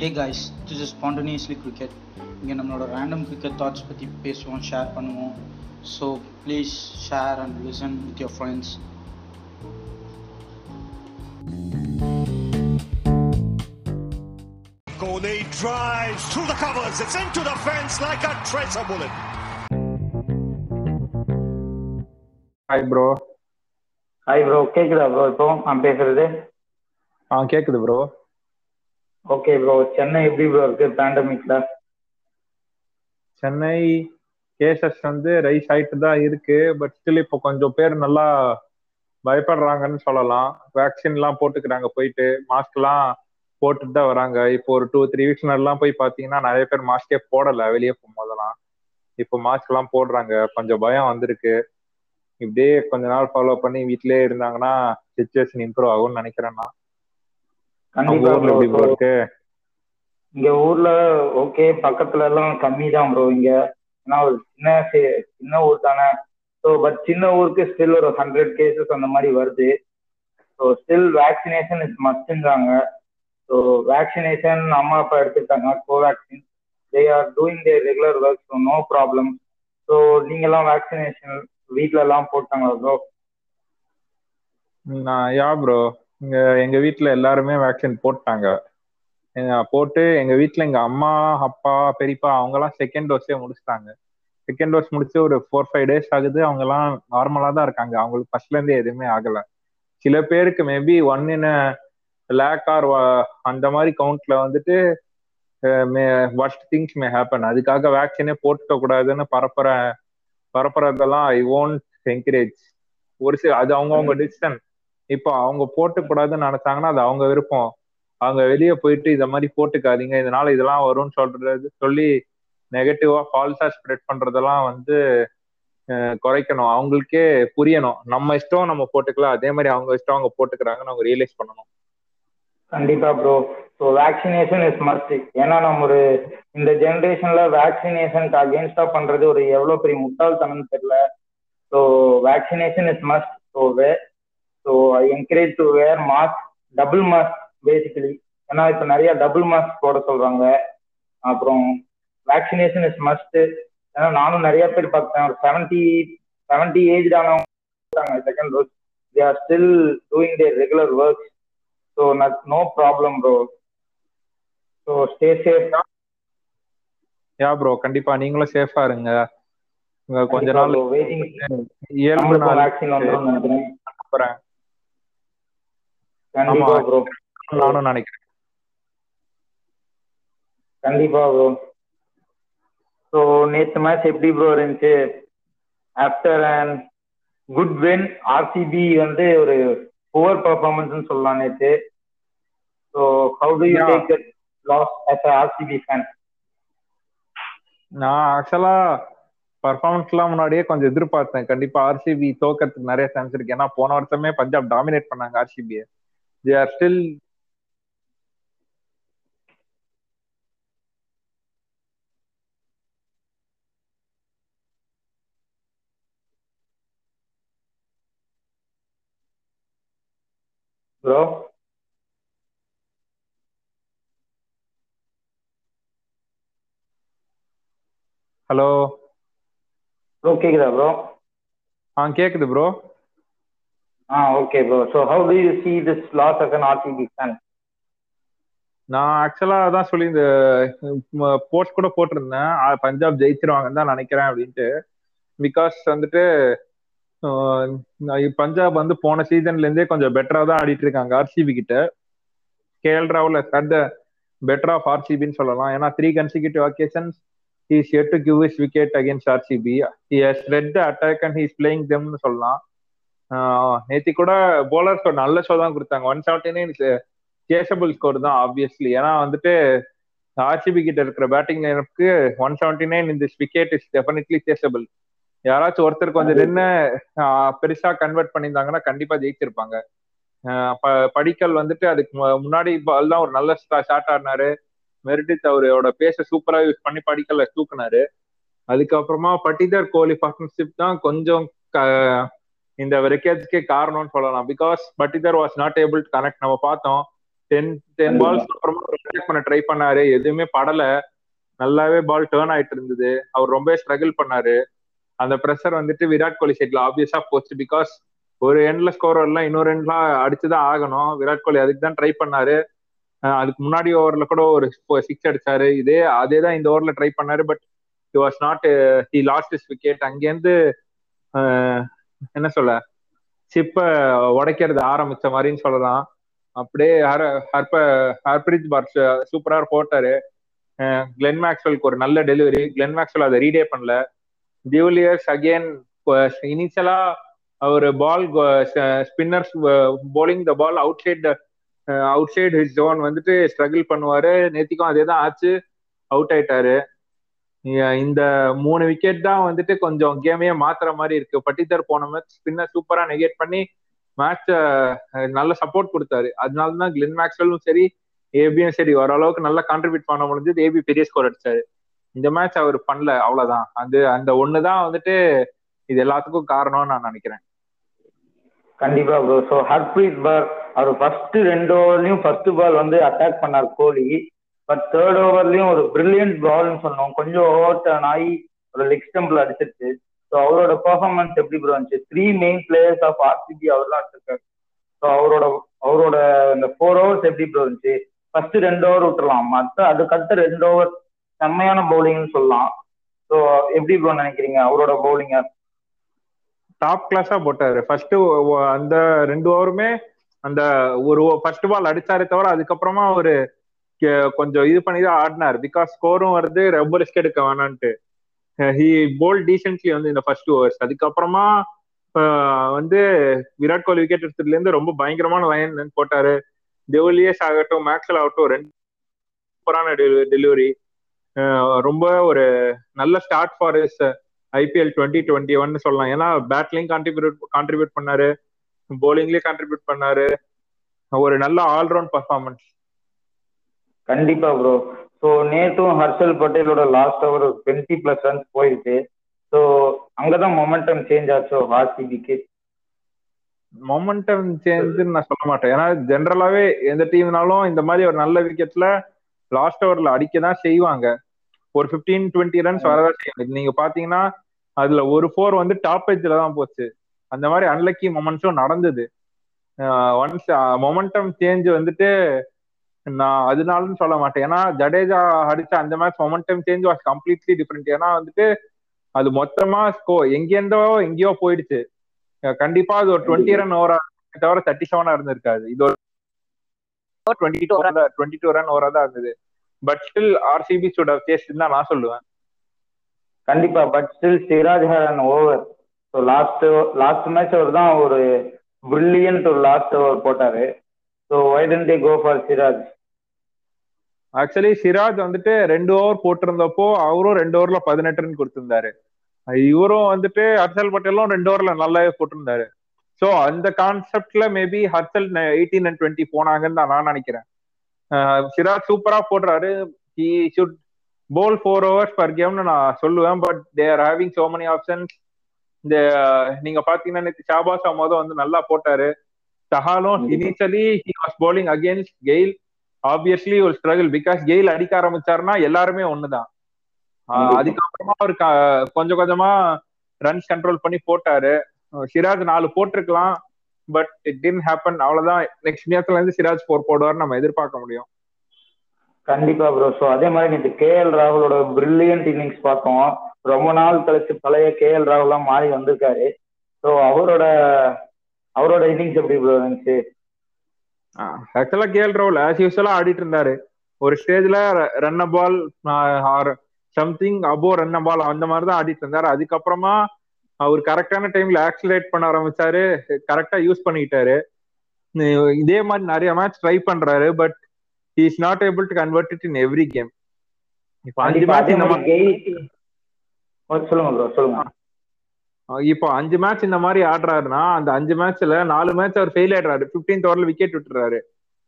Hey guys this is spontaneously cricket இங்கே நம்மளோட random cricket thoughts பற்றி பேசுவோம் ஷேர் பண்ணுவோம். So please share and listen with your friends Kohli drives through the covers. It's into the fence like a tracer bullet. Hi bro hi bro கேக்குதா bro இப்போ நான் பேசுறது? ஆ கேக்குது ப்ரோ ஓகே ப்ரோ சென்னை எப்படி bro இருக்கு பேண்டமிக்ல Chennai cases வந்து rise ஆயிட்டு தான் இருக்கு. பட் ஸ்டில் இப்போ கொஞ்சம் பேர் நல்லா பயப்படுறாங்கன்னு சொல்லலாம். வேக்சின்லாம் போட்டுக்கிறாங்க போயிட்டு. மாஸ்க்லாம் போட்டுட்டு தான் வராங்க. இப்போ ஒரு டூ த்ரீ வீக்ஸ் முன்னாடிலாம் போய் பார்த்தீங்கன்னா நிறைய பேர் மாஸ்கே போடல. வெளியே போகும்போதெல்லாம். இப்போ மாஸ்க் எல்லாம் போடுறாங்க. கொஞ்சம் பயம் வந்திருக்கு. இப்படியே கொஞ்ச நாள் ஃபாலோ பண்ணி வீட்லயே இருந்தாங்கன்னா சுச்சுவேஷன் இம்ப்ரூவ் ஆகும்னு நினைக்கிறேன் நான். கண்டிப்பா இங்க ஊர்ல ஓகே பக்கத்துல எல்லாம் கம்மி தான் ப்ரோ இங்க. ஏன்னா ஒரு சின்ன சின்ன ஊர் தானே. ஸோ பட் சின்ன ஊருக்கு ஸ்டில் ஒரு ஹண்ட்ரட் கேசஸ் அந்த மாதிரி வருது. ஸோ ஸ்டில் வேக்சினேஷன் இஸ் மஸ்ட்ன்றாங்க ஸோ வேக்சினேஷன் அம்மா அப்பா எடுத்துக்கிட்டாங்க Covaxin they are doing their regular work so no problem so நீங்கெல்லாம் வேக்சினேஷன் வீட்ல எல்லாம் போட்டாங்களா ப்ரோ நான் யா ப்ரோ இங்க எங்க வீட்ல எல்லாருமே வேக்சின் போட்டாங்க. போட்டு எங்க வீட்ல எங்க அம்மா அப்பா பெரியப்பா அவங்க எல்லாம் செகண்ட் டோஸே முடிச்சிட்டாங்க. செகண்ட் டோஸ் முடிச்சு ஒரு ஃபோர் ஃபைவ் டேஸ் ஆகுது. அவங்க எல்லாம் நார்மலா தான் இருக்காங்க. அவங்களுக்கு ஃபர்ஸ்ட்ல இருந்தே எதுவுமே ஆகல. சில பேருக்கு maybe one in lakh or அந்த மாதிரி கவுண்ட்ல வந்துட்டு வர்ஸ்ட் திங்ஸ் மே ஹேப்பன் அதுக்காக வேக்சினே போட்டுக்க கூடாதுன்னு பரப்புற பரப்புறதெல்லாம் ஐ ஓன்ட் என்கரேஜ் ஒரு சில அது அவங்கவுங்க டிசிஷன் இப்போ அவங்க போட்டுக்கூடாதுன்னு நினைச்சாங்கன்னா அது அவங்க விருப்பம். அவங்க வெளியே போயிட்டு இதை மாதிரி போட்டுக்காதீங்க இதனால இதெல்லாம் வரும்னு சொல்றது சொல்லி நெகட்டிவா ஃபால்ஸா ஸ்ப்ரெட் பண்றதெல்லாம் வந்து குறைக்கணும். அவங்களுக்கே புரியணும். நம்ம இஷ்டம் நம்ம போட்டுக்கலாம் அதே மாதிரி அவங்க இஷ்டம் அவங்க போட்டுக்கிறாங்கன்னு அவங்க ரியலைஸ் பண்ணணும். கண்டிப்பா bro so vaccination is must ஏன்னா நம்ம ஒரு இந்த ஜெனரேஷன்ல வேக்சினேஷனுக்கு அகேன்ஸ்டா பண்றது ஒரு எவ்வளவு பெரிய முட்டாள்தனம் தெரியல. So vaccination is must so so I encourage to wear mask double mask basically ஏன்னா இப்போ நிறைய டபுள் மாஸ்க் போட சொல்றாங்க. அப்புறம் வேக்சினேஷன் இஸ் மஸ்ட் ஏன்னா நானும் நிறைய பேர் பார்த்தேன். ஒரு செவன்டி செவன்டி ஏஜ் ஆனவங்க second dose they are still doing their regular work so no problem bro so stay safe ya bro கண்டிப்பா. நீங்களும் சேஃபா இருங்க. கொஞ்ச நாள் வெயிட்டிங் நம்மளுக்கும் நாள் நினைக்கிறேன். நம்புறேன் கண்டிப்பா. ப்ரோ நானும் நினைக்கிறேன். கண்டிப்பா ப்ரோ ஸோ நேற்று மேட்ச் எப்படி ப்ரோ இருந்துச்சு? After and good win RCB வந்து ஒரு புவர் பர்ஃபார்மன்ஸ்னு சொல்லலாம் நேற்று so how do you. Take loss as RCB fan நான் ஆக்சுவலா பர்ஃபார்மன்ஸ்லாம் முன்னாடியே கொஞ்சம் எதிர்பார்த்தேன். கண்டிப்பா ஆர்சிபி தோக்கறதுக்கு நிறைய சான்ஸ் இருக்கு. ஏன்னா போன வருஷமே பஞ்சாப் டாமினேட் பண்ணாங்க ஆர்சிபியை they are still bro hello bro கேக்குதா ப்ரோ ஆ கேக்குது bro ah okay bro so how do you see this loss as an RCB fan நான் ஆக்சுவலா அதான் சொல்லி இந்த போஸ்ட் கூட போட்டிருந்தேன். பஞ்சாப் ஜெயிச்சிருவாங்கன்னு தான் நினைக்கிறேன் அப்படின்ட்டு. பிகாஸ் வந்துட்டு ஆஹ், பஞ்சாப் வந்து போன சீசன்ல இருந்தே கொஞ்சம் பெட்டரா தான் ஆடிட்டு இருக்காங்க ஆர்சிபி கிட்ட. கேஎல் ராகுல் அட் த பெட்டர் ஆஃப் ஆர்சிபின்னு சொல்லலாம். ஏன்னா three consecutive occasions he is had to give his wicket against RCB he has read attack and he is playing தெம்னு சொல்லலாம். நேத்தி கூட போலர்ஸ் ஒரு நல்ல ஷோ தான் கொடுத்தாங்க. One seventy nine chasable score தான் ஆப்வியஸ்லி ஏன்னா வந்துட்டு ஆர்சிபி கிட்ட இருக்கிற பேட்டிங் லைனப்புக்கு ஒன் செவன்டி நைன் இந்த விக்கெட் இஸ் டெஃபினெட்லி சேசபிள் யாராச்சும் ஒருத்தர் கொஞ்சம் நின்று பெருசா கன்வெர்ட் பண்ணியிருந்தாங்கன்னா கண்டிப்பா ஜெயிச்சிருப்பாங்க. படிக்கல் வந்துட்டு அதுக்கு முன்னாடி பால் தான் ஒரு நல்ல ஷாட் ஆடினாரு. மெரிடித் அவரோட பேச சூப்பரா யூஸ் பண்ணி படிக்கல்ல தூக்குனாரு. அதுக்கப்புறமா பட்டிதர் கோலி பார்ட்னர்ஷிப் தான் கொஞ்சம் இந்த ரெக்கேஜ்க்கே காரணம்னு சொல்லலாம். Because Patidar was not able to connect நம்ம பார்த்தோம் டென் டென் பால்ஸ் அப்புறமா பண்ண ட்ரை பண்ணாரு. எதுவுமே படல. நல்லாவே பால் டேர்ன் ஆயிட்டு இருந்தது. அவர் ரொம்ப ஸ்ட்ரகிள் பண்ணாரு. அந்த ப்ரெஷர் வந்துட்டு விராட் கோலி சைட்ல ஆப்வியஸா போச்சு. பிகாஸ் ஒரு எண்ட்ல ஸ்கோர் வரலாம் இன்னொரு எண்ட்லாம் அடிச்சுதான் ஆகணும். விராட் கோலி அதுக்கு தான் ட்ரை பண்ணாரு. அதுக்கு முன்னாடி ஓவர்ல கூட ஒரு சிக்ஸ் அடிச்சாரு. இதே அதே தான் இந்த ஓவர்ல ட்ரை பண்ணாரு. But he was not he lost his wicket அங்கேருந்து என்ன சொல்ல? சிப்ப உடைக்கிறது ஆரம்பிச்ச மாதிரின்னு சொல்லலாம். அப்படியே ஹர் ஹர்ப ஹர்பிரீத் பார்ட் சூப்பரா போட்டாரு. கிளென் மேக்ஸ்வெல்க்கு ஒரு நல்ல டெலிவரி கிளென் மேக்ஸ்வெல் அதை ரீடே பண்ணல. De Villiers again initially our ball spinners bowling the ball outside outside his zone வந்துட்டு ஸ்ட்ரகிள் பண்ணுவாரு. நேத்திக்கும் அதே தான் ஆச்சு. அவுட் ஆயிட்டாரு. இந்த மூணு விக்கெட் தான் வந்துட்டு கொஞ்சம் கேமையே மாத்துற மாதிரி இருக்கு. பட்டித்தர் போன மேட்ச் ஸ்பின்னர் சூப்பரா நெகேட் பண்ணி மேட்ச நல்ல சப்போர்ட் கொடுத்தாரு. அதனால தான் கிளென் மேக்ஸ்வெல்லும் சரி ஏபியும் சரி ஓரளவுக்கு நல்லா கான்ட்ரிபியூட் பண்ண முடிஞ்சது. ஏபி பெரிய ஸ்கோர் அடிச்சாரு. இந்த மேட்ச் அவர் பண்ணல அவ்வளவுதான். அது அந்த ஒண்ணுதான் வந்துட்டு இது எல்லாத்துக்கும் காரணம்னு நான் நினைக்கிறேன். கண்டிப்பா ப்ரோ ஸோ ஹர்ப்ரீத் பார் அவர் ஃபர்ஸ்ட் ரெண்டு ஓவர்லயும் ஃபர்ஸ்ட் பால் வந்து அட்டாக் பண்ணார் கோலி. பட் தேர்ட் ஓவர்லயும் ஒரு பிரில்லியன்ட் பால்னு சொன்னோம் கொஞ்சம் ஓவர் டர்ன் ஆகி ஒரு லெக் ஸ்டம்பில் அடிச்சிருச்சு. ஸோ அவரோட பர்ஃபார்மன்ஸ் எப்படி ப்ரோ இருந்துச்சு? Three main players of RCB அவர் தான் வச்சிருக்காரு ஸோ அவரோட அவரோட இந்த ஃபோர் ஓவர்ஸ் எப்படி ப்ரோ இருந்துச்சு? ஃபர்ஸ்ட் ரெண்டு ஓவர் விட்டுலாம் மற்ற அதுக்கடுத்த ரெண்டு ஓவர் செம்மையான பவுலிங்னு சொல்லலாம். ஸோ எப்படி ப்ரோ நினைக்கிறீங்க அவரோட பவுலிங்க டாப் கிளாஸா போட்டாரு. ஃபர்ஸ்ட் அந்த ரெண்டு ஓவருமே அந்த ஒரு ஃபர்ஸ்ட் பால் அடிச்சாரே தவிர அதுக்கப்புறமா ஒரு கொஞ்சம் இது பண்ணி தான் ஆடினார். பிகாஸ் ஸ்கோரும் வருது ரொம்ப ரிஸ்க் எடுக்க வேணான்ட்டு. ஹி போல் டீசென்ட்லி வந்து இந்த ஃபர்ஸ்ட் ஓவர்ஸ் அதுக்கப்புறமா வந்து விராட் கோலி விக்கெட் எடுத்ததுல இருந்து ரொம்ப பயங்கரமான லைன் போட்டாரு. டெவிலியர்ஸ் ஆகட்டும் மேக்ஸல் ஆகட்டும் ரெண்டு சூப்பரான டெலிவரி ரொம்ப ஒரு நல்ல start for his IPL twenty twenty ஒன்னு சொல்லலாம். ஏன்னா பேட்லிங் கான்ட்ரிபியூட் கான்ட்ரிபியூட் பண்ணாரு. போலிங்லயும் கான்ட்ரிபியூட் பண்ணாரு. ஒரு நல்ல ஆல்ரவுண்ட் பர்ஃபார்மன்ஸ் கண்டிப்பா ப்ரோ ஸோ நேற்றும் Harshal பட்டேலோட last over twenty plus runs போயிருக்கு. ஸோ அங்கதான் மொமெண்டம் சேஞ்ச் ஆச்சோ ஆர்சிபிக்கு மொமெண்டம் சேஞ்சுன்னு நான் சொல்ல மாட்டேன். ஏன்னா ஜென்ரலாவே எந்த டீம்னாலும் இந்த மாதிரி ஒரு நல்ல விக்கெட்ல லாஸ்ட் ஓவர்ல அடிக்க தான் செய்வாங்க. ஒரு பிப்டீன் டுவெண்ட்டி ரன்ஸ் வரதான் செய்யும். நீங்க பாத்தீங்கன்னா அதுல ஒரு ஃபோர் வந்து டாப் எஜ்ல தான் போச்சு. அந்த மாதிரி அன்லக்கி மொமெண்ட்ஸும் நடந்தது. ஒன்ஸ் மொமெண்டம் சேஞ்ச் வந்துட்டு நான் அதனாலன்னு சொல்ல மாட்டேன். ஏன்னா ஜடேஜா அடிச்ச அந்த match momentum change was completely different ஏன்னா வந்துட்டு அது மொத்தமா ஸ்கோ எங்கேருந்தோ எங்கேயோ போயிடுச்சு. கண்டிப்பா அது ஒரு டுவெண்ட்டி ரன் ஓவரா தவிர தேர்ட்டி செவனா இருந்திருக்காது. இது ஒரு twenty two twenty two run ஓவரா தான் இருந்தது. But still RCB should have chased தான் நான் சொல்லுவேன். கண்டிப்பா but still Siraj had an over so last last match அவர் தான் ஒரு பிரில்லியன்ட் ஒரு லாஸ்ட் ஓவர் போட்டாரு. So why didn't go for Siraj actually Siraj வந்துட்டு ரெண்டு ஓவர் போட்டிருந்தப்போ அவரும் ரெண்டு ஓவர்ல பதினெட்டு ரன் கொடுத்திருந்தாரு. இவரும் வந்துட்டு ஹர்ஷல் பட்டேலும் ரெண்டு ஓவர்ல நல்லாவே போட்டிருந்தாரு. ஸோ அந்த கான்செப்ட்ல maybe Harshal eighteen and twenty போனாங்கன்னு தான் நான் நினைக்கிறேன். சிராஜ் சூப்பரா போடுறாரு. He should bowl four overs per கேம்னு நான் சொல்லுவேன். But there having so many options இந்த நீங்க பாத்தீங்கன்னா ஷாபாஸ் அஹமதும் வந்து நல்லா போட்டாரு. சஹாலும் initially he was bowling against Gayle obviously ஒரு ஸ்ட்ரகிள் பிகாஸ் கெயில் அடிக்க ஆரம்பிச்சாருன்னா எல்லாருமே ஒண்ணுதான். அதுக்கப்புறமா அவர் கொஞ்சம் கொஞ்சமா ரன்ஸ் கண்ட்ரோல் பண்ணி போட்டாரு. சிராஜ் நாலு போட்டிருக்கலாம். பட் இட் டின் ஹேப்பன் அவ்வளவுதான். நெக்ஸ்ட் நேரத்துல இருந்து சிராஜ் போர் போடுவார் நம்ம எதிர்பார்க்க முடியும். கண்டிப்பா ப்ரோ ஸோ அதே மாதிரி நேற்று கே எல் ராகுலோட பிரில்லியன்ட் இன்னிங்ஸ் பார்த்தோம். ரொம்ப நாள் கழிச்சு பழைய கே எல் ராகுலாம் மாறி வந்திருக்காரு. ஸோ அவரோட அவரோட இன்னிங்ஸ் எப்படி ப்ரோ இருந்துச்சு? ஆக்சுவலா கே எல் ராகுல் ஆஸ் யூஸ்வலா ஆடிட்டு இருந்தாரு. ஒரு ஸ்டேஜ்ல run ball or something above run ball அந்த மாதிரி தான் ஆடிட்டு இருந்தாரு. அதுக்கப்புறமா அவர் கரெக்டான டைம்ல ஆக்சிலேட் பண்ண ஆரம்பிச்சாரு. கரெக்டா யூஸ் பண்ணிக்கிட்டாரு. இதே மாதிரி நிறைய மேட்ச் ட்ரை பண்றாரு but is not able to convert it in every game இப்போ அஞ்சு மேட்ச் இந்த சொல்லுங்க ப்ரோ சொல்லுங்க. இப்போ அஞ்சு மேட்ச் இந்த மாதிரி ஆடுறாருன்னா அந்த அஞ்சு மேட்ச்ல நாலு மேட்ச் அவர் ஃபெயில் ஆயிடுறாரு. பிப்டீன்த் ஓவர்ல விக்கெட் விட்டுறாரு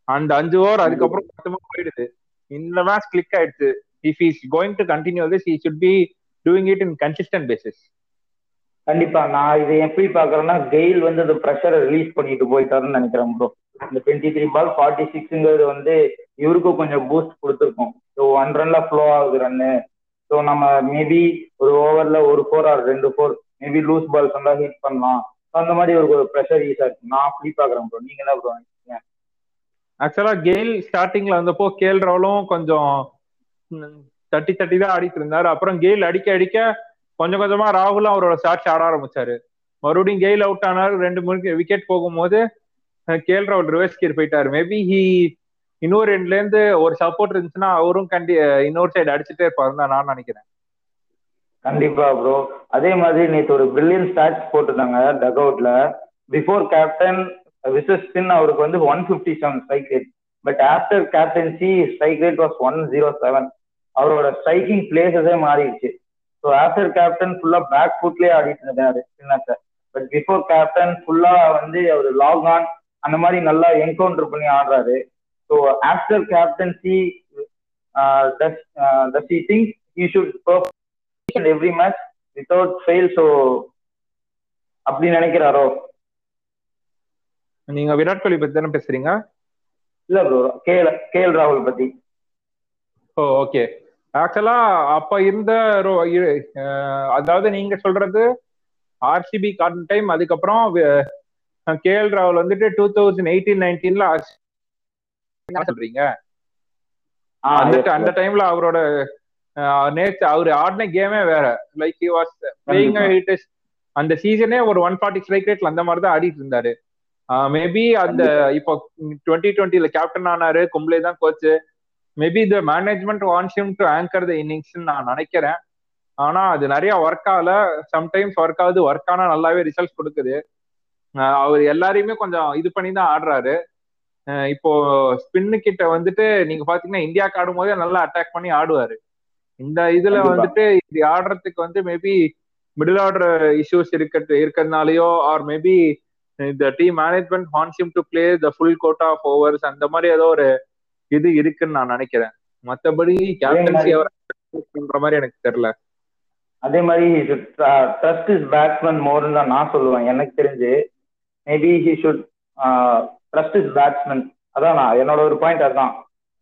அந்த அஞ்சு ஓவர் அதுக்கப்புறம் மொத்தமா போயிடுது. இந்த மேட்ச் கிளிக் ஆயிடுச்சு. If is going to continue this should be doing it in consistent basis கண்டிப்பா. நான் இதை எப்படி பாக்குறேன்னா கெயில் வந்து அந்த ப்ரெஷரை ரிலீஸ் பண்ணிட்டு போயிட்டாருன்னு நினைக்கிறேன் ப்ரோ இந்த டுவெண்ட்டி த்ரீ பால் ஃபார்ட்டி சிக்ஸுங்கிறது வந்து இவருக்கும் கொஞ்சம் பூஸ்ட் கொடுத்துருக்கும். ஸோ ஒன் ரன்ல ஃப்ளோ ஆகுது ரன்னு ஸோ நம்ம மேபி ஒரு ஓவர்ல ஒரு ஃபோர் ஆர் ரெண்டு ஃபோர் மேபி லூஸ் பால்ஸ் வந்தா ஹிட் பண்ணலாம். அந்த மாதிரி ஒரு ப்ரெஷர் ஈஸா இருக்கு நான் அப்படி பாக்குறேன் ப்ரோ நீங்க என்ன ப்ரோ ஆக்சுவலா கெயில் ஸ்டார்டிங்ல வந்தப்போ கேல் ராவலும் கொஞ்சம் தட்டி தட்டி தான் ஆடிட்டு இருந்தாரு. அப்புறம் கெயில் அடிக்க அடிக்க கொஞ்சம் கொஞ்சமா ராகுலும் அவரோட ஷாட்ஸ் ஆட ஆரம்பிச்சாரு. மறுபடியும் கெயில் அவுட் ஆனாரு. ரெண்டு மூணு விக்கெட் போகும்போது கேல் ராவல் ரிவர்ஸ் கீர் போயிட்டாரு. மேபி ஹி இன்னொரு எண்ட்ல இருந்து ஒரு சப்போர்ட் இருந்துச்சுன்னா அவரும் கண்டி இன்னொரு சைடு அடிச்சுட்டே இருப்பாருன்னு தான் நான் நினைக்கிறேன். கண்டிப்பா ப்ரோ அதே மாதிரி நேற்று ஒரு பிரில்லியன் ஸ்டாட்ஸ் போட்டிருந்தாங்க டக் அவுட்ல பிஃபோர் கேப்டன் விசஸ் ஸ்பின் அவருக்கு வந்து one fifty seven strike rate but after captaincy strike rate was one zero seven அவரோட ஸ்ட்ரைக்கிங் பிளேசஸே மாறிடுச்சு. ஸோ ஆஃப்டர் கேப்டன் ஃபுல்லா பேக் ஃபுட்லேயே ஆடிட்டு இருந்தாரு ஸ்பின்னர்ஸை பட் பிஃபோர் கேப்டன் ஃபுல்லா வந்து அவர் லாக் ஆன் அந்த மாதிரி நல்லா என்கவுண்டர் பண்ணி ஆடுறாரு. So after captaincy does does think you should and every match without fail so அப்படி நினைக்கிறாரோ? நீங்க விராட் கோலி பத்தி தானே பேசுறீங்க? இல்ல ப்ரோ கேஎல் கேஎல் ராகுல் பத்தி. ஓ ஓகே ஆக்சுவலா அப்ப இருந்த அதாவது நீங்க சொல்றது ஆர்சிபி கார்டன் டைம் அதுக்கப்புறம் கேஎல் ராகுல் வந்துட்டு டூ தௌசண்ட் எயிட்டீன் நைன்டீன்ல சொல்றீங்க? அந்த டைம்ல அவரோட நேற்று அவர் ஆடின கேமே வேற. லைக் ஹி வாஸ் பிளேயிங் அந்த சீசனே ஒரு ஒன் ஃபார்ட்டி ஸ்ட்ரைக் ரேட்ல அந்த மாதிரி தான் ஆடிட்டு இருந்தாரு. மேபி அந்த இப்போ டுவெண்ட்டி டுவெண்ட்டில கேப்டன் ஆனாரு கும்ப்ளே தான் coach maybe the management wants to anchor the innings நான் நினைக்கிறேன். ஆனா அது நிறைய ஒர்க் ஆகல சம்டைம்ஸ் ஒர்க் ஆகுது ஒர்க் ஆனா நல்லாவே ரிசல்ட்ஸ் கொடுக்குது. அவர் எல்லாரையுமே கொஞ்சம் இது பண்ணி தான் ஆடுறாரு. இப்போ ஸ்பின்னு கிட்ட வந்துட்டு நீங்க பாத்தீங்கன்னா இந்தியாக்கு ஆடும் போதே நல்லா அட்டாக் பண்ணி ஆடுவாரு. இந்த இதுல. வந்துட்டு இப்படி ஆடுறதுக்கு வந்து மேபி மிடில் ஆர்டர் இஷ்யூஸ் இருக்க இருக்கிறதுனாலயோ ஆர் மேபி இந்த team management him to play the full quota of overs அந்த மாதிரி ஏதோ ஒரு இது இருக்குன்னு நான் நினைக்கிறேன். மத்தபடி கேப்டன்சி பண்ற மாதிரி எனக்கு தெரியல. அதே மாதிரி ட்ரஸ்ட் இஸ் பேட்ஸ்மேன் மோர்னு தான் நான் சொல்லுவேன். எனக்கு தெரிஞ்சு maybe he should trust his batsman அதான் நான் என்னோட ஒரு பாயிண்ட் அதுதான்.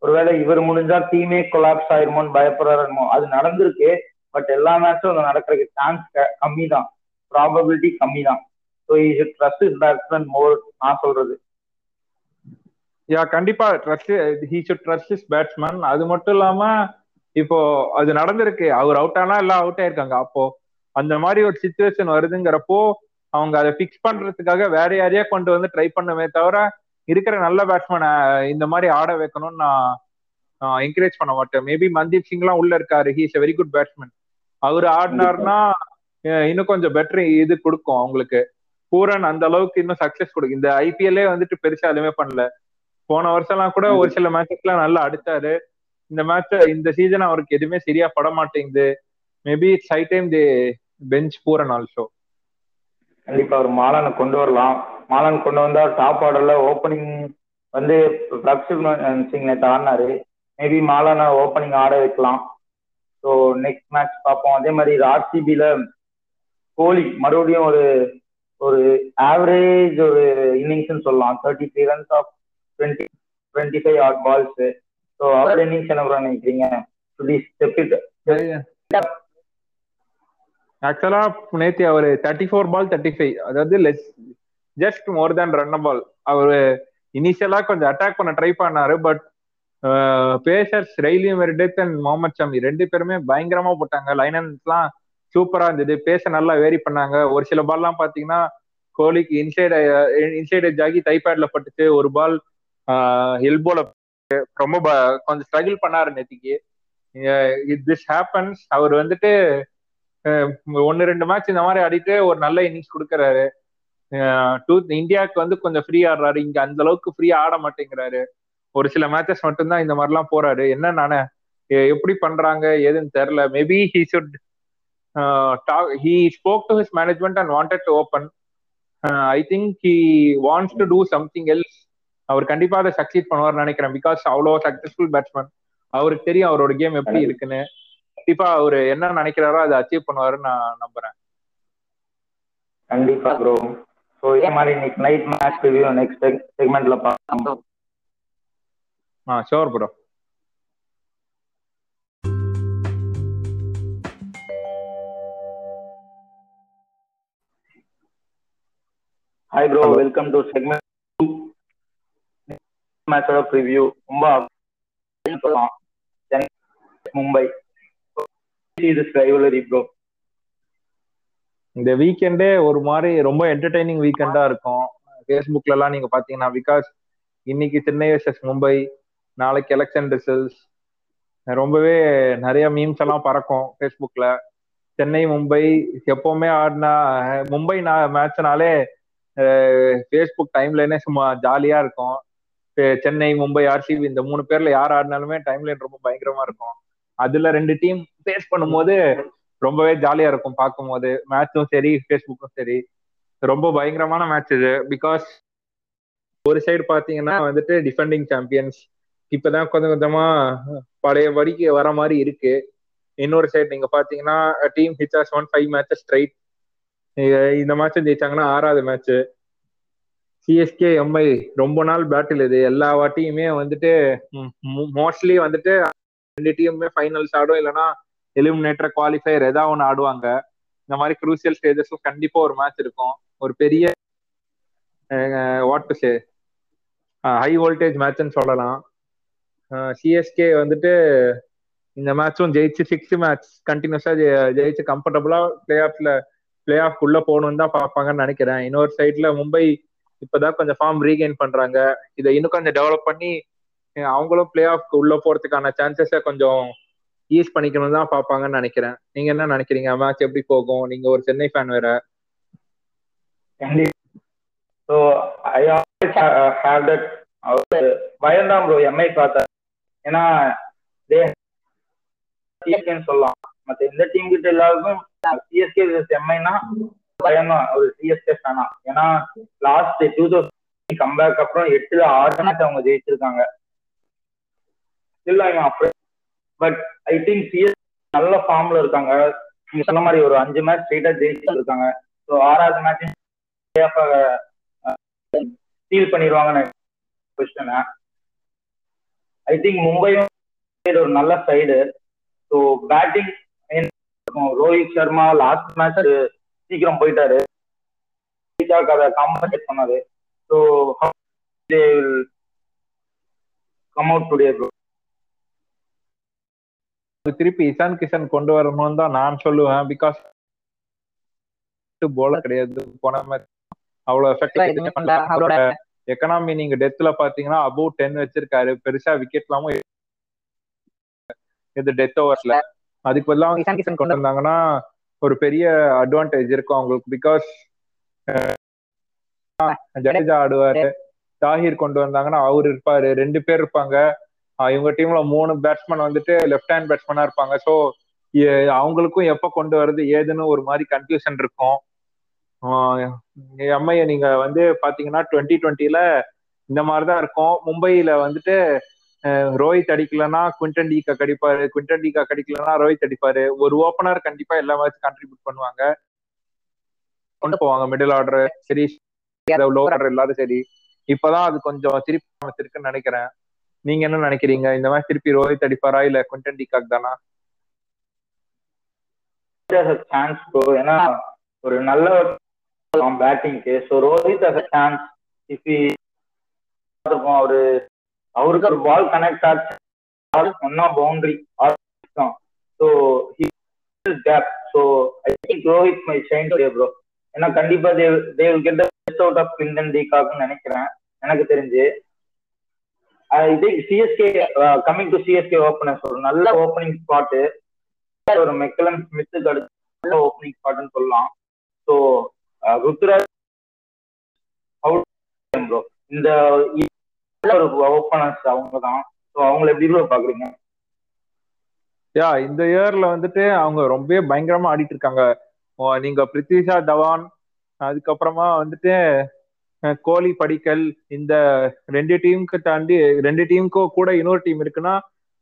ஒருவேளை இவர் முடிஞ்சா டீமே கொலாப்ஸ் ஆயிருமோன்னு பயப்படுறாருமோ அது நடந்திருக்கு பட் எல்லா மேட்சும் அது நடக்கிறதுக்கு சான்ஸ் கம்மி தான் ப்ராபபிலிட்டி கம்மி தான் so he trust his batsman more நான் சொல்றது. யா கண்டிப்பா trust he should trust his batsman அது மட்டும் இல்லாம இப்போ அது நடந்திருக்கு. அவர் அவுட் ஆனா எல்லாம் அவுட் ஆயிருக்காங்க. அப்போ அந்த மாதிரி ஒரு சுச்சுவேஷன் வருதுங்கிறப்போ அவங்க அதை ஃபிக்ஸ் பண்றதுக்காக வேற யாரையா கொண்டு வந்து ட்ரை பண்ணமே தவிர இருக்கிற நல்ல பேட்ஸ்மேனை இந்த மாதிரி ஆட வைக்கணும்னு நான் என்கரேஜ் பண்ண மாட்டேன். மேபி மன்தீப் சிங்லாம் உள்ள இருக்காரு. He's a very good batsman அவர் ஆடினார்னா இன்னும் கொஞ்சம் பெட்டர் இது கொடுக்கும் அவங்களுக்கு. பூரன் அந்த அளவுக்கு இன்னும் சக்சஸ் கொடுக்கும் இந்த ஐபிஎல்லே வந்துட்டு பெருசா எதுவுமே பண்ணல. போன வருஷம் எல்லாம் கூட ஒரு சில மேட்சஸ்லாம் நல்லா அடிச்சாரு இந்த மேட்ச் இந்த சீசன் அவருக்கு எதுவுமே சரியா பட மாட்டேங்குது. Maybe it's high time the bench Pooran also கண்டிப்பா அவர் மாலனை கொண்டு வரலாம். மாலன் கொண்டு வந்தா டாப் ஆர்டர்ல ஓப்பனிங் வந்து பிரப்சிப் சிங் நேற்று ஆடினாரு மேபி மாலான ஓப்பனிங் ஆட வைக்கலாம். ஸோ நெக்ஸ்ட் மேட்ச் பார்ப்போம். அதே மாதிரி ஆர்சிபியில கோலி மறுபடியும் ஒரு ஒரு ஆவரேஜ் ஒரு இன்னிங்ஸ்னு சொல்லலாம். Thirty three runs of twenty twenty five odd balls so our innings என்ன நினைக்கிறீங்க ஆக்சுவலா நேத்தி அவர் thirty four ball thirty five அதாவது less just more than run ball அவரு இனிஷியலா கொஞ்சம் அட்டாக் பண்ண ட்ரை பண்ணாரு but pacers Riley Meredith and Mohammed Shami ரெண்டு பேருமே பயங்கரமா போட்டாங்க. லைனன்ஸ்லாம் சூப்பரா இருந்தது. பேச நல்லா வேரி பண்ணாங்க. ஒரு சில பால்லாம் பாத்தீங்கன்னா கோலிக்கு இன்சைட் இன்சைட் எஜ் ஆகி டைபேட்ல பட்டுச்சு. ஒரு பால் எல்போல ரொம்ப ப- கொஞ்சம் ஸ்ட்ரகிள் பண்ணாரு நேத்திக்கு. திஸ் ஹேப்பன்ஸ் அவர் வந்துட்டு ஒன்னு ரெண்டு மேட்ச் இந்த மாதிரி ஆடிட்டு ஒரு நல்ல இன்னிங்ஸ் கொடுக்குறாரு. டூ இந்தியாவுக்கு வந்து கொஞ்சம் ஃப்ரீ ஆடுறாரு. இங்க அந்த அளவுக்கு ஃப்ரீயா ஆட மாட்டேங்கிறாரு. ஒரு சில மேட்சஸ் மட்டும்தான் இந்த மாதிரிலாம் போறாரு. என்ன நானே எப்படி பண்றாங்க ஏதுன்னு தெரியல. Maybe he should he spoke to his management and wanted to open I think he wants to do something else அவர் கண்டிப்பா அதை சக்சீட் பண்ணுவார்னு நினைக்கிறேன். பிகாஸ் அவ்வளோ சக்சஸ்ஃபுல் பேட்ஸ்மேன் அவருக்கு தெரியும் அவரோட கேம் எப்படி இருக்குன்னு. கண்டிப்பா அவர் என்ன நினைக்கிறாரோ அதை அச்சீவ் பண்ணுவாருன்னு நான் நம்புறேன். கண்டிப்பா ப்ரோ ஸோ இதே மாதிரி இன்னைக்கு நைட் மேட்ச் ரிவ்யூ நெக்ஸ்ட் செக்மெண்ட்ல பார்க்கலாம் ஆ sure bro hi bro. Welcome to segment மேட்சோட ப்ரிவ்யூ ரொம்ப மும்பை this rivalry ப்ரோ இந்த வீக்கெண்டே ஒரு மாதிரி ரொம்ப என்டர்டைனிங் வீக்கெண்டா இருக்கும். ஃபேஸ்புக்ல எல்லாம் நீங்க பாத்தீங்கன்னா பிகாஸ் இன்னைக்கு சென்னை வர்சஸ் மும்பை நாளைக்கு எலெக்ஷன் ரிசல்ட்ஸ் ரொம்பவே நிறைய மீம்ஸ் எல்லாம் பறக்கும் ஃபேஸ்புக்ல சென்னை மும்பை எப்பவுமே ஆடினா மும்பை மேட்ச்னாலே ஃபேஸ்புக் டைம்லைனே சும்மா ஜாலியா இருக்கும். சென்னை மும்பை ஆர்சிபி இந்த மூணு பேர்ல யார் ஆடினாலுமே டைம்லைன் ரொம்ப பயங்கரமா இருக்கும். அதுல ரெண்டு டீம் ஃபேஸ் பண்ணும்போது ரொம்பவே ஜாலியா இருக்கும் பார்க்கும்போது. மேட்சும் சரி ஃபேஸ்புக்கும் சரி. ரொம்ப பயங்கரமான மேட்ச் இது. பிகாஸ் ஒரு சைடு பாத்தீங்கன்னா வந்துட்டு டிஃபெண்டிங் சாம்பியன்ஸ் இப்பதான் கொஞ்சம் கொஞ்சமா பழைய படிக்கு வர மாதிரி இருக்கு. இன்னொரு சைடு நீங்க பாத்தீங்கன்னா டீம் ஹிச்ஆர்ஸ் ஒன் ஃபைவ் மேட்சஸ் ஸ்ட்ரைட் இந்த மேட்சும் ஜெயிச்சாங்கன்னா ஆறாவது மேட்ச் சிஎஸ்கே எம்ஐ ரொம்ப நாள் பேட்டில் இது. எல்லா வாட்டியுமே வந்துட்டு மோஸ்ட்லி வந்துட்டு ரெண்டு டீமுமே ஃபைனல்ஸ் ஆடும். இல்லைன்னா எலிமினேட்டர் குவாலிஃபயர் ஏதாவது ஒன்று ஆடுவாங்க. இந்த மாதிரி குரூசியல் ஸ்டேஜஸ்ல கண்டிப்பா ஒரு மேட்ச் இருக்கும். ஒரு பெரிய what to say high voltage மேட்ச்னு சொல்லலாம். சிஎஸ்கே வந்துட்டு இந்த மேட்சும் ஜெயிச்சு சிக்ஸ்த் மேட்ச் கண்டினியூஸா ஜெயிச்சு கம்ஃபர்டபுளா பிளே ஆஃப்ல பிளே ஆஃப் உள்ள போகணும்னு தான் பார்ப்பாங்கன்னு நினைக்கிறேன். இன்னொரு சைட்ல மும்பை இப்பதான் கொஞ்சம் ஃபார்ம் ரீகெயின் பண்றாங்க. இதை இன்னும் கொஞ்சம் டெவலப் பண்ணி அவங்களும் பிளே ஆஃப்க்கு உள்ள போறதுக்கான சான்சஸை கொஞ்சம் யூஸ் பண்ணிக்கணும் தான் பாப்பாங்கன்னு நினைக்கிறேன். நீங்க என்ன நினைக்கிறீங்க? மேட்ச் எப்படி போகும்? நீங்க ஒரு சென்னை ஃபேன் வேற. ஸோ ஐ ஹேவ் தட் பயம் தான் ப்ரோ எம்ஐ பார்த்தேன் ஏன்னா சொல்லலாம். மற்ற எந்த டீம் கிட்ட எல்லாருக்கும் சிஎஸ்கே எம்ஐனா பயம் தான் ஒரு சிஎஸ்கே ஃபேனா ஏன்னா லாஸ்ட் டூ தௌசண்ட் கம்பேக் அப்புறம் எட்டுல ஆறு மேட்ச் அவங்க ஜெயிச்சிருக்காங்க. இல்லை அப்புறம் பட் ஐ திங்க் சிஎஸ் நல்ல ஃபார்ம்ல இருக்காங்க. நீங்க சொன்ன மாதிரி ஒரு அஞ்சு மேட்ச் ஸ்ட்ரெயிட்டா ஜெயிச்சுட்டு இருக்காங்க ஸோ ஆறாவது மேட்ச் ஸ்டீல் பண்ணிடுவாங்கன்னு கொஸ்டின் ஐ திங்க் மும்பையும் ஒரு நல்ல side so batting Rohit Sharma last match சீக்கிரம் போயிட்டாரு. அதை காம்பன்சேட் பண்ணாரு. So come out today bro திருப்பி இசான் கிஷன் கொண்டு வரணும்னு தான் நான் சொல்லுவேன். பிகாஸ் போல கிடையாது. போன மேட்ச் அவ்வளவு எஃபெக்ட் எக்கனாமி நீங்க டெத்ல பாத்தீங்கன்னா அபவுட் டென் வச்சிருக்காரு. பெருசா விக்கெட் இல்லாம இது டெத் ஓவர்ஸ்ல அதுக்கு பதிலாக இசான் கிஷன் கொண்டு வந்தாங்கன்னா ஒரு பெரிய அட்வான்டேஜ் இருக்கும் அவங்களுக்கு. பிகாஸ் ஜடேஜா ஆடுவாரு. தாஹிர் கொண்டு வந்தாங்கன்னா அவர் இருப்பாரு. ரெண்டு பேர் இருப்பாங்க. இவங்க டீம்ல மூணு பேட்ஸ்மேன் வந்துட்டு லெஃப்ட் ஹேண்ட் பேட்ஸ்மேனா இருப்பாங்க. ஸோ அவங்களுக்கும் எப்ப கொண்டு வருது ஏதுன்னு ஒரு மாதிரி கன்ஃபியூஷன் இருக்கும். எம்ஐ நீங்க வந்து பாத்தீங்கன்னா டுவெண்ட்டி டுவெண்ட்டில இந்த மாதிரிதான் இருக்கும். மும்பையில வந்துட்டு ரோஹித் அடிக்கலன்னா குவிண்டன் டீக்கா கடிப்பாரு. குவிண்டன் டீக்கா கடிக்கலன்னா ரோஹித் அடிப்பாரு. ஒரு ஓப்பனர் கண்டிப்பா எல்லா மேட்ச் கண்ட்ரிபியூட் பண்ணுவாங்க. கொண்டு போவாங்க மிடில் ஆர்டர் சரி லோ ஆர்டர் எல்லாரும் சரி. இப்பதான் அது கொஞ்சம் திருப்பி அமைச்சிருக்குன்னு நினைக்கிறேன். நீங்க என்ன நினைக்கிறீங்க? இந்த மாதிரி திருப்பி ரோஹித் அடிப்பாரா? இல்ல குவிண்டன் டிகாக் தானா? சான்ஸ் ப்ரோ ஏன்னா ஒரு நல்ல பேட்டிங்க்கு so Rohit as a chance if இருக்கும் அவரு அவருக்கு ஒரு பால் கனெக்ட் ஆச்சு. ஒன்னா பவுண்டரி தான் so cap so I think Rohit my shine day bro ஏன்னா கண்டிப்பா they they will get the best out of Quinton டீகாக்னு நினைக்கிறேன். எனக்கு தெரிஞ்சு. இது CSK coming to CSK openers ஒரு நல்ல ஓப்பனிங் ஸ்பாட்டு ஒரு மெக்கலன் ஸ்மித்துக்கு நல்ல ஓப்பனிங் ஸ்பாட்னு சொல்லலாம். ஸோ ருத்ராஜ் ப்ரோ இந்த ஒரு ஓப்பனர்ஸ் அவங்க தான் ஸோ அவங்கள எப்படி ப்ரோ பாக்குறீங்க? யா இந்த இயர்ல வந்துட்டு அவங்க ரொம்பவே பயங்கரமா ஆடிட்டு இருக்காங்க. நீங்க பிரித்திஷா தவான் அதுக்கப்புறமா வந்துட்டு கோலி படிக்கல் இந்த ரெண்டு டீமுக்கு தாண்டி ரெண்டு டீமுக்கும் கூட இன்னொரு டீம் இருக்குன்னா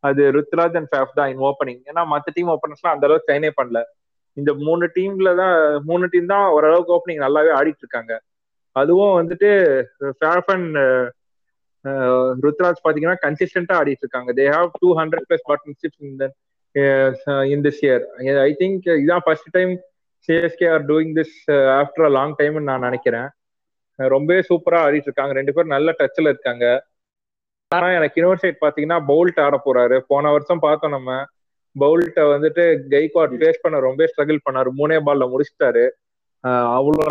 அது ருத்ராஜ் அண்ட் ஃபேஃப் தான் இன் ஓப்பனிங் ஏன்னா மற்ற டீம் ஓப்பனர்ஸ்லாம் அந்த அளவுக்கு சைனே பண்ணல. இந்த மூணு டீம்ல தான் மூணு டீம் தான் ஓரளவுக்கு ஓப்பனிங் நல்லாவே ஆடிட்டு இருக்காங்க. அதுவும் வந்துட்டு ஃபேஃபன் ருத்ராஜ் பாத்தீங்கன்னா கன்சிஸ்டன்டா ஆடிட்டு இருக்காங்க. They have two hundred plus partnerships இந்த in this year I think இதான் first time CSK are doing this after a long டைம்னு நான் நினைக்கிறேன். ரொம்பவே சூப்பரா ஆடிட்டு இருக்காங்க. ரெண்டு பேரும் நல்ல டச்ல இருக்காங்க. ஆனா எனக்கு இன்னொரு சைட் பாத்தீங்கன்னா பவுல்ட் ஆட போறாரு. போன வருஷம் பார்த்தோம் நம்ம. பவுல்ட்ட வந்துட்டு கைக்வாட் ஃபேஸ் பண்ண ரொம்ப ஸ்ட்ரகிள் பண்ணாரு. மூணே பால்ல முடிச்சிட்டாரு. அவ்வளோ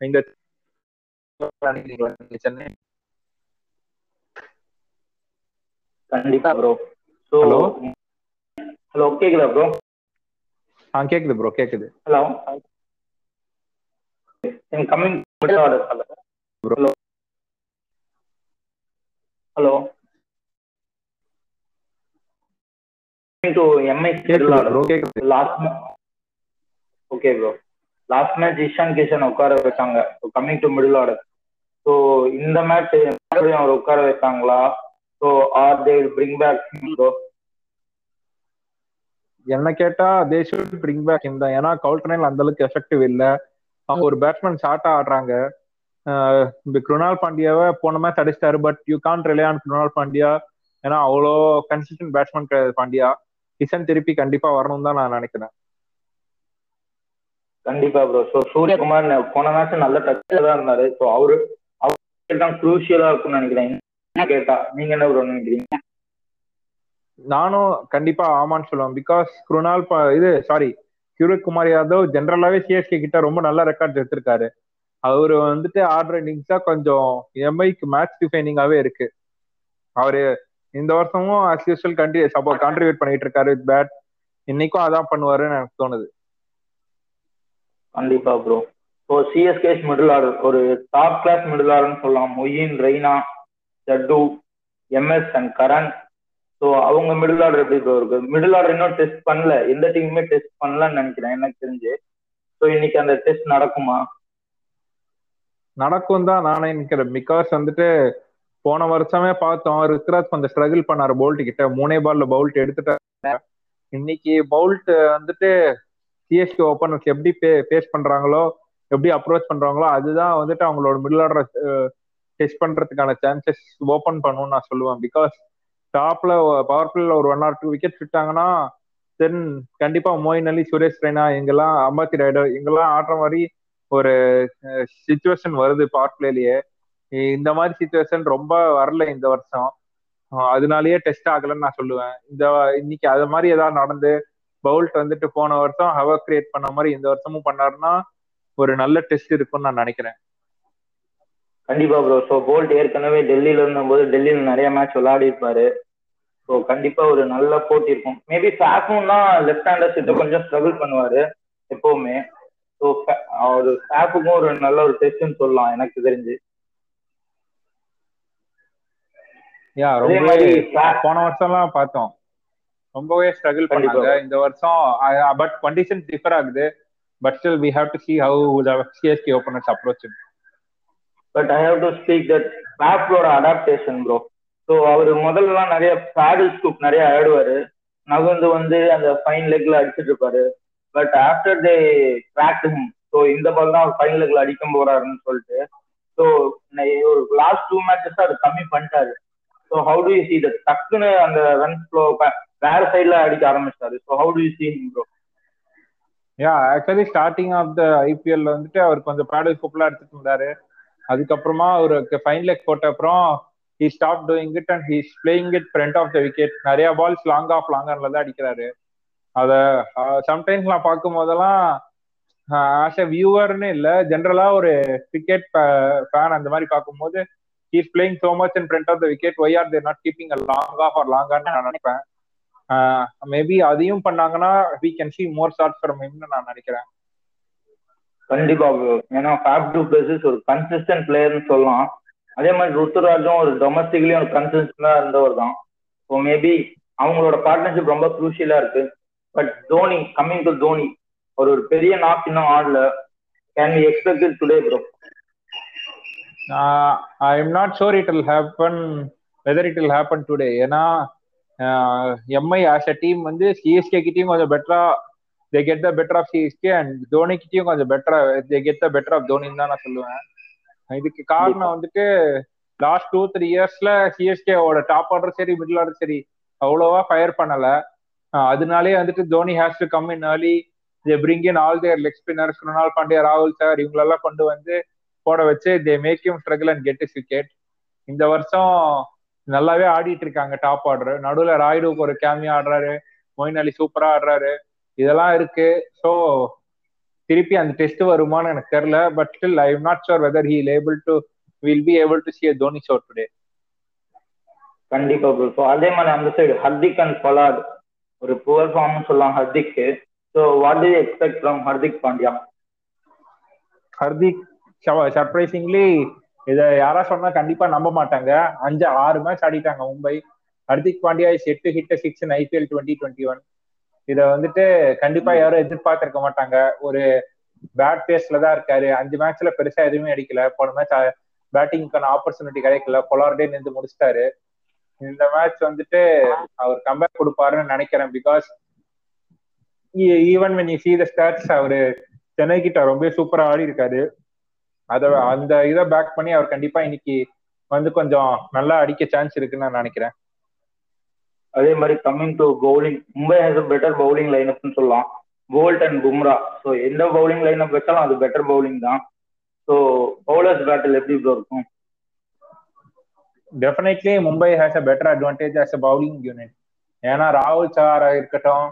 இந்த சென்னை கண்டிப்பா ப்ரோ Hello? ஹலோ கேக்குதா ப்ரோ ஆ கேக்குது ப்ரோ கேக்குது. Hello middle order hello hello to MI last okay bro last match Ishan Kishan உட்கார வச்சாங்க. Coming to middle order so இந்த மேட்ச் அவர் உட்கார வைப்பாங்களா? So are they bring back bro என்ன கேட்டா தே ஷுட் பிரிங் பேக் இந்த ஏன்னா கவுல்டனில் அந்த அளவுக்கு எஃபெக்டிவ் இல்ல. அவங்க ஒரு பேட்ஸ்மேன் ஷார்ட்டா ஆடுறாங்க. ஆஹ் இந்த குருணால் பாண்டியாவை போன மேட்ச் அடிச்சிட்டாரு but you can rely on Krunal Pandya. ஏன்னா அவ்வளோ கன்சிஸ்டன்ட் பேட்ஸ்மேன் கிடையாது பாண்டியா. கிஷன் திருப்பி கண்டிப்பா வரணும் தான் நான் நினைக்கிறேன். கண்டிப்பா ப்ரோ ஸோ சூரியகுமார் போன மேட்ச் நல்ல டச்சில் தான் இருந்தாரு. ஸோ அவரு அவருக்கு தான் குரூஷியலா இருக்கும்னு நினைக்கிறேன். என்ன கேட்டா நீங்க என்ன ப்ரோ நினைக்கிறீங்க? நானும் கண்டிப்பா ஆமான்னு சொல்லுவேன். பிகாஸ் குருணால் இது சாரி கியூரத் குமார் யாதவ் ஜென்ரலாவே சிஎஸ்கே கிட்ட ரொம்ப நல்ல ரெக்கார்ட் எடுத்திருக்காரு. அவரு வந்துட்டு ஆடுற இன்னிங்ஸா கொஞ்சம் எம்ஐக்கு மேட்ச் டிஃபைனிங்காவே இருக்கு. அவரு இந்த வருஷமும் அஸ் யூஸ்வல் கண்டி சப்போ கான்ட்ரிபியூட் பண்ணிட்டு இருக்காரு வித் பேட் இன்னைக்கும் அதான் பண்ணுவாருன்னு எனக்கு தோணுது. கண்டிப்பா bro so CSK's middle order ஒரு டாப் கிளாஸ் மிடில் ஆர்டர்னு சொல்லலாம். Moeen Raina Jaddu MS and Curran so அவங்க மிடில் ஆர்டர் எப்படி ப்ரோ இருக்கு? மிடில் ஆர்டர் இன்னும் டெஸ்ட் பண்ணல. எந்த டீமுமே டெஸ்ட் பண்ணலன்னு நினைக்கிறேன். எனக்கு தெரிஞ்சு. ஸோ இன்னைக்கு அந்த டெஸ்ட் நடக்குமா? நடக்கும் தான். நானே நினைக்கிறேன். பிகாஸ் வந்துட்டு போன வருஷமே பார்த்தோம். ருத்ராஜ் கொஞ்சம் ஸ்ட்ரகிள் பண்ணாரு போல்ட் கிட்ட. மூணே பால்ல பவுல்ட் எடுத்துட்டாங்க இன்னைக்கு பவுல்ட் வந்துட்டு சிஎஸ்கே ஓப்பனர்ஸ் எப்படி ஃபேஸ் பண்றாங்களோ எப்படி அப்ரோச் பண்றாங்களோ அதுதான் வந்துட்டு அவங்களோட மிடில் ஆர்டர் டெஸ்ட் பண்றதுக்கான சான்சஸ் ஓபன் பண்ணும்னு நான் சொல்லுவேன். பிகாஸ் டாப்ல பவர் பிளேல ஒரு ஒன் ஆர் டூ விக்கெட் விட்டாங்கன்னா தென் கண்டிப்பா மோயின் அலி சுரேஷ் ரெய்னா எங்கெல்லாம் அம்பாத்தி ரைடர் எங்கெல்லாம் ஆடுற மாதிரி ஒரு சுச்சுவேஷன் வருது பவர் பிளேலயே இந்த மாதிரி சுச்சுவேஷன் ரொம்ப வரல இந்த வருஷம். அதனாலயே டெஸ்ட் ஆகலன்னு நான் சொல்லுவேன். இந்த இன்னைக்கு அது மாதிரி ஏதாவது நடந்து பவுல்ட் வந்துட்டு போன வருஷம் ஹவர் கிரியேட் பண்ண மாதிரி இந்த வருஷமும் பண்ணாருன்னா ஒரு நல்ல டெஸ்ட் இருக்கும்னு நான் நினைக்கிறேன். கண்டிப்பா ப்ரோ ஸோ போல்ட் ஏற்கனவே டெல்லியில இருந்தபோது டெல்லியில நிறைய மேட்ச் விளையாடி இருப்பாரு ஸோ கண்டிப்பா ஒரு நல்ல போட்டி இருக்கும். மேபி ஃபேஃபும் தான் லெஃப்ட் ஹேண்டர்ஸ் கிட்ட கொஞ்சம் ஸ்ட்ரகிள் பண்ணுவாரு எப்பவுமே. ஸோ ஒரு ஃபேஃபுக்கும் ஒரு நல்ல ஒரு டெஸ்ட்னு சொல்லலாம் எனக்கு தெரிஞ்சு. யா fa- போன வருஷம்லாம் பார்த்தோம். ரொம்பவே ஸ்ட்ரகிள். பண்ணாங்க. இந்த வருஷம் பட் கண்டிஷன் டிஃபர் ஆகுது. But still we have to see how the CSK openers approach but I have to speak that ஃபேஃபோட adaptation bro so அவர் முதல்லலாம் நிறைய பேடல் ஸ்கூப் நிறைய ஆடுவாரு. நகர்ந்து வந்து அந்த ஃபைன் லெக்ல அடிச்சிட்டு இருப்பாரு. But after they crack so இந்த பால் தான் அவர் ஃபைன் லெக்ல அடிக்க போறாருன்னு சொல்லிட்டு ஸோ ஒரு லாஸ்ட் டூ மேட்சஸ் அது கம்மி பண்ணிட்டாரு. So how do you see the டக்குன்னு அந்த ரன் ஃப்ளோ வேற சைட்ல அடிக்க ஆரம்பிச்சாரு. So how do you see bro yeah actually starting of the IPL வந்துட்டு அவர் கொஞ்சம் பேடல் ஸ்கூப்லாம் எடுத்துட்டு இருந்தாரு. அதுக்கப்புறமா அவருக்கு ஃபைன் லெக் போட்ட அப்புறம் he stop doing it and he's playing it front of the wicket நிறைய பால்ஸ் லாங் ஆஃப் லாங்கர்ல தான் அடிக்கிறாரு. அத சம்டைம்ஸ் நான் பார்க்கும் போதெல்லாம் ஆஸ் அ வியூவர்னு இல்ல ஜென்ரலா ஒரு கிரிக்கெட் ஃபேன் அந்த மாதிரி பார்க்கும்போது he's playing so much in front of the wicket why are they not keeping a long off or லாங்கான்னு நான் நினைப்பேன். மேபி அதையும் பண்ணாங்கன்னா we can see more shot from ஹிம்னு நான் நினைக்கிறேன். கண்டிப்பா ஏன்னா ஃபேப் டூ பிளேசஸ் ஒரு கன்சிஸ்டன்ட் பிளேயர்னு சொல்லலாம். அதே மாதிரி ருத்துராஜும் ஒரு டொமஸ்டிக்லயும் ஒரு கன்சிஸ்டன்டா இருந்தவர் தான் ஸோ மேபி அவங்களோட பார்ட்னர்ஷிப் ரொம்ப குரூஷியலா இருக்கு. But Dhoni coming to Dhoni ஒரு ஒரு பெரிய நாக் இன்னும் ஆடல. Can we expect today bro I am not sure it will happen whether it will happen today ஏன்னா எம்ஐ ஆஸ் அ டீம் வந்து சிஎஸ்கே கிட்டயும் கொஞ்சம் பெட்டரா they get the better of CSK and Dhoni கிட்டையும் கொஞ்சம் பெட்டரா they get the better of தோனின்னு தான் நான் சொல்லுவேன். இதுக்கு காரணம் வந்துட்டு லாஸ்ட் டூ த்ரீ இயர்ஸ்ல சிஎஸ்கேவோட டாப் ஆர்டர் சரி மிடில் ஆர்டர் சரி அவ்வளோவா ஃபயர் பண்ணல. அதனாலே வந்துட்டு Dhoni has to come in early they bring in all their leg spinners Krunal Pandya ராகுல் சார் இவங்களெல்லாம் கொண்டு வந்து போட வச்சு they make them struggle and get is wicket இந்த வருஷம் நல்லாவே ஆடிட்டு இருக்காங்க டாப் ஆர்டர் நடுவில் ராய்டுக்கு ஒரு கேமியா ஆடுறாரு. மொயின் அலி சூப்பரா ஆடுறாரு. இதெல்லாம் இருக்கு. ஸோ திருப்பி அந்த டெஸ்ட் வருமானு எனக்கு தெரியல but still I am not sure whether he able to will be able to see Dhoni show today கண்டிப்பா ப்ரோ அதே மாதிரி அந்த சைடு ஹர்திக் அண்ட் பலாட் ஒரு புவர் ஃபார்ம் சொல்லலாம் ஹர்திக்கு so what to expect from Hardik Pandya Hardik surprisingly இதை யாரா சொன்னா கண்டிப்பா நம்ப மாட்டாங்க. அஞ்சு ஆறு மேட்ச் ஆடிட்டாங்க மும்பை. ஹர்திக் பாண்டியா இஸ் எட்டு hit six IPL twenty twenty one இதை வந்துட்டு கண்டிப்பா யாரும் எதிர்பார்த்திருக்க மாட்டாங்க. ஒரு பேட் பேஸ்ல தான் இருக்காரு. அஞ்சு மேட்ச்ல பெருசா எதுவுமே அடிக்கல. போன மேட்ச் பேட்டிங்க்கான ஆப்பர்ச்சுனிட்டி கிடைக்கல. பொலார்டே நின்று முடிச்சிட்டாரு. இந்த மேட்ச் வந்துட்டு அவர் கம்பேக் கொடுப்பாருன்னு நினைக்கிறேன். Because even when you see the stats அவரு சென்னை கிட்ட ரொம்ப சூப்பரா ஆடி இருக்காரு. அத அந்த இதை பேக் பண்ணி அவர் கண்டிப்பா இன்னைக்கு வந்து கொஞ்சம் நல்லா அடிக்க சான்ஸ் இருக்குன்னு நான் நினைக்கிறேன். அதே மாதிரி coming to bowling Mumbai has a better bowling லைனப்னு சொல்லலாம். போல்ட் அண்ட் பும்ரா ஸோ எந்த பவுலிங் லைனப் வச்சாலும் அது பெட்டர் பவுலிங் தான். ஸோ பவுலர்ஸ் பேட்டில் எப்படி ப்ரோ இருக்கும்? Definitely Mumbai has a better advantage as a bowling unit ஏன்னா ராகுல் சாரா இருக்கட்டும்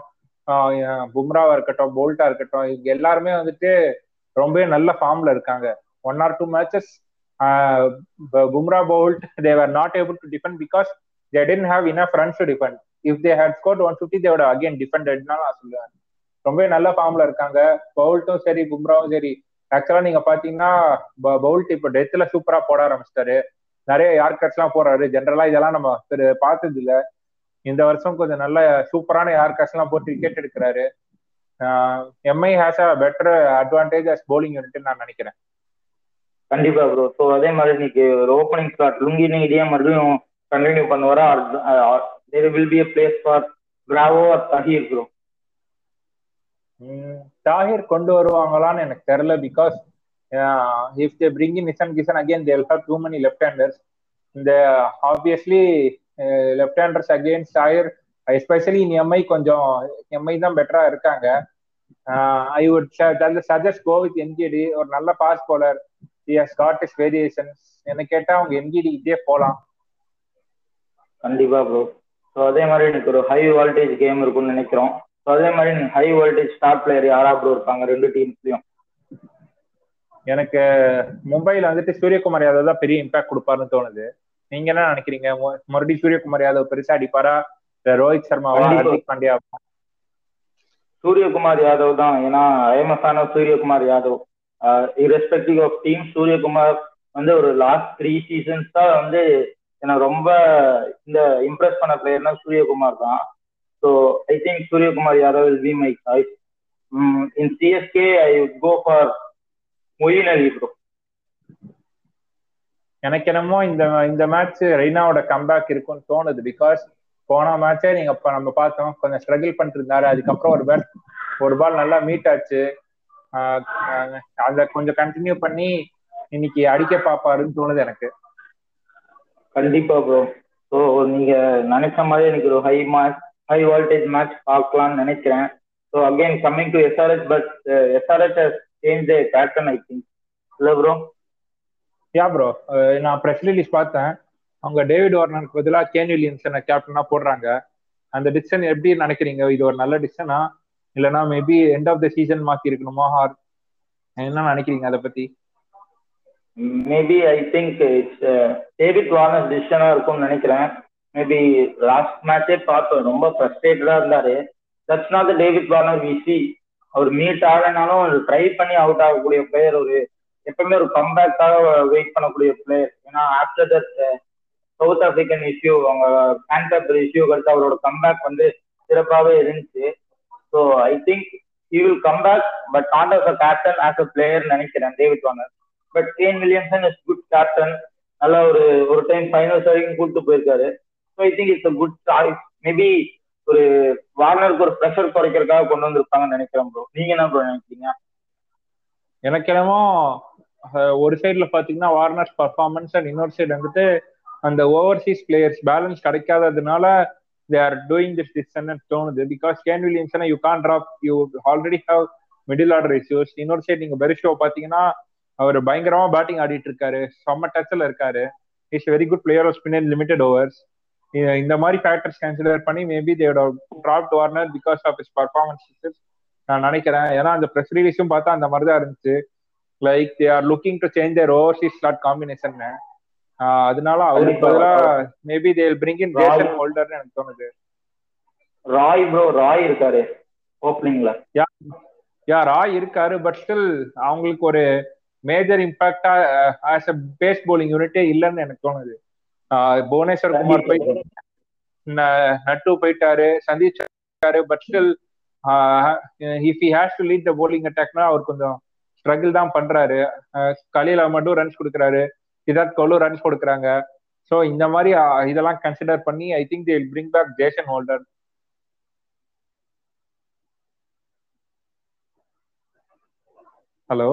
பும்ராவா இருக்கட்டும் போல்ட்டா இருக்கட்டும் இவங்க எல்லாருமே வந்துட்டு ரொம்ப நல்ல ஃபார்ம்ல இருக்காங்க. One or two matches Bumrah Boult they were not able to defend because they tend have enough runs to defend if they had score one fifty தேவோட again டிஃபெண்டட்னா நான் சொல்லுவேன். ரொம்ப நல்ல ஃபார்ம்ல இருக்காங்க. பவுல்ட்டும் சரி பும்ராவும் சரி. ஆக்சுவலா நீங்க பாத்தீங்கன்னா பவுல்ட் இப்போ டெத்துல சூப்பரா போட ஆரம்பிச்சிட்டாரு. நிறைய யார்கட்ஸ் எல்லாம் போறாரு ஜென்ரலா இதெல்லாம் நம்ம பார்த்தது இல்ல இந்த வருஷம் கொஞ்சம் நல்ல சூப்பரான யார்கட்ஸ் எல்லாம் போட்டு விக்கெட் எடுக்கிறாரு. MI has a better advantage as bowling unit நான் நினைக்கிறேன். கண்டிப்பா ப்ரோ ஸோ அதே மாதிரி இன்னைக்கு ஒரு ஓப்பனிங் ஸ்லாட் லுங்கி இதே மறுபடியும் கண்டினியூ பண்ணுவாரா? There will be a place for Bravo or Tahir bro Tahir கொண்டு வருவாங்களான்னு எனக்கு தெரியல because if they bring in Ishan Kishan again they'll have too many left handers இந்த obviously left handers against Tahir especially in MI கொஞ்சம் MI தான் பெட்டரா இருக்காங்க. I would suggest go with NGT ஒரு நல்ல pace bowler has got his variations என்ன கேட்டா அவங்க என்ஜிடி இதே போலாம். கண்டிப்பா ப்ரோ ஸோ அதே மாதிரி எனக்கு ஒரு ஹை வோல்டேஜ் கேம் இருக்கும்னு நினைக்கிறோம். ஸோ அதே மாதிரி ஹை வோல்டேஜ் ஸ்டார் பிளேயர் யாரா ப்ரோ இருப்பாங்க? ரெண்டு டீம்ஸ்லயும் எனக்கு மும்பைல வந்துட்டு சூரியகுமார் யாதவ் தான் பெரிய இம்பாக்ட் கொடுப்பாருன்னு தோணுது. நீங்க என்ன நினைக்கிறீங்க? மறுபடியும் சூரியகுமார் யாதவ் பெருசா அடிப்பாரா? ரோஹித் சர்மாவா ஹர்திக் பாண்டியா சூரியகுமார் யாதவ் தான். ஏன்னா IMF Suryakumar Yadav. Irrespective of team Suryakumar வந்து ஒரு லாஸ்ட் த்ரீ சீசன்ஸ் தான் வந்து எனக்கு ரொம்ப இந்த இம்ப்ரெஸ் பண்ண பிளேயர்னா சூரியகுமார் தான். ஸோ ஐ திங்க் சூரியகுமார் யாராவது will be my choice in CSK I go for Moeen Ali bro எனக்கு என்னமோ இந்த இந்த மேட்ச் ரெய்னாவோட கம்பேக் இருக்கும்னு தோணுது. பிகாஸ் போன மேட்சே நீங்க இப்ப நம்ம பார்த்தோம் கொஞ்சம் ஸ்ட்ரகிள் பண்ணிட்டு இருந்தாரு அதுக்கப்புறம் ஒரு பேட் ஒரு பால் நல்லா மீட் ஆச்சு. அதை கொஞ்சம் கண்டினியூ பண்ணி இன்னைக்கு அடிக்க பாப்பாருன்னு தோணுது எனக்கு. கண்டிப்பா ப்ரோ ஸோ நீங்க நினைச்ச மாதிரி எனக்கு ஒரு high match high voltage match பார்க்கலாம்னு நினைக்கிறேன். So again coming to SRS but SRS change pattern I think hello bro yeah bro நான் ப்ரெஸ் ரிலீஸ் பார்த்தேன். அவங்க டேவிட் வார்னருக்கு பதிலாக கேன் வில்லியம்சனை கேப்டனா போடுறாங்க. அந்த டிசிஷன் எப்படி நினைக்கிறீங்க? இது ஒரு நல்ல டிசிஷனா இல்லைன்னா maybe end of the season மாத்தி இருக்கணுமா? ஹார் என்ன நினைக்கிறீங்க அதை பத்தி? Maybe I think it's David Warner டிசிஷனா இருக்கும்னு நினைக்கிறேன். மேபி லாஸ்ட் மேட்சே பார்த்தோம் ரொம்ப ஃப்ரஸ்ட்ரேட்டடா இருந்தாரு. That's not the David Warner விசி அவர் மீட் ஆகலைனாலும் ட்ரை பண்ணி அவுட் ஆகக்கூடிய பிளேயர் ஒரு எப்பவுமே ஒரு கம்பேக்காக வெயிட் பண்ணக்கூடிய பிளேயர் ஏன்னா after that South African issue அவங்க பேன்பேப்பர் இஷ்யூ கழித்து அவரோட கம்பேக் வந்து சிறப்பாகவே இருந்துச்சு. So I think he will comeback but not as a captain as a player நினைக்கிறேன் David Warner but Kane Williamson is good captain நல்லா ஒரு ஒரு டைம் ஃபைனல்ஸ் வரைக்கும் கூப்பிட்டு போயிருக்காரு. So I think it's a good choice maybe ஒரு வார்னருக்கு ஒரு ப்ரெஷர் குறைக்கிறதுக்காக கொண்டு வந்திருப்பாங்கன்னு நினைக்கிறேன் ப்ரோ நீங்க என்ன ப்ரோ நினைக்கிறீங்க? எனக்கு என்னமோ ஒரு சைடுல பாத்தீங்கன்னா வார்னர்ஸ் பர்ஃபார்மன்ஸ் அண்ட் இன்னொரு சைடு வந்துட்டு அந்த overseas players balance கிடைக்காததுனால they are doing this decision தோணுது. Because Kane வில்லியம்ஸ்னா you can drop you already have middle order issues இன்னொரு சைடு நீங்க பெரிஷோ பாத்தீங்கன்னா அவர் பயங்கரமா பேட்டிங் ஆடிட்டு இருக்காரு. செம்ம டச்ல இருக்காரு. Is very good player of spin limited overs இந்த மாதிரி ஃபேக்டர்ஸ் கன்சிடர் பண்ணி maybe தேவோட drop Warner because of his performance நான் நினைக்கிறேன். ஏன்னா அந்த ப்ரெஸ் ரிலீஸும் பார்த்தா அந்த மாதிரி தான் இருந்துச்சு like they are looking to change their overseas slot combination அதனால அவருக்கு கண்டிப்பா. பதிலா maybe they bring in. Jason ஹோல்டர்னு எனக்கு தோணுது. ராய் ப்ரோ ராய் இருக்காரு. ஓப்பனிங்ல யா ராய் இருக்காரு பட் ஸ்டில் அவங்களுக்கு ஒரு மேஜர் இம்பாக்டா ஆஸ் அ பேஸ் bowling யூனிட்டே இல்லைன்னு எனக்கு தோணுது. புவனேஸ்வர் குமார் போய் நட்டு போயிட்டாரு சந்தீப் இருக்காரு but still if he has to lead the bowling அட்டாக்னா அவர் கொஞ்சம் ஸ்ட்ரகிள் தான் பண்றாரு. கலீல் அஹமடும் ரன்ஸ் கொடுக்குறாரு. சிதார்த் கவுலும் ரன்ஸ் கொடுக்குறாங்க. ஸோ இந்த மாதிரி இதெல்லாம் கன்சிடர் பண்ணி I think they bring back Jason Holder hello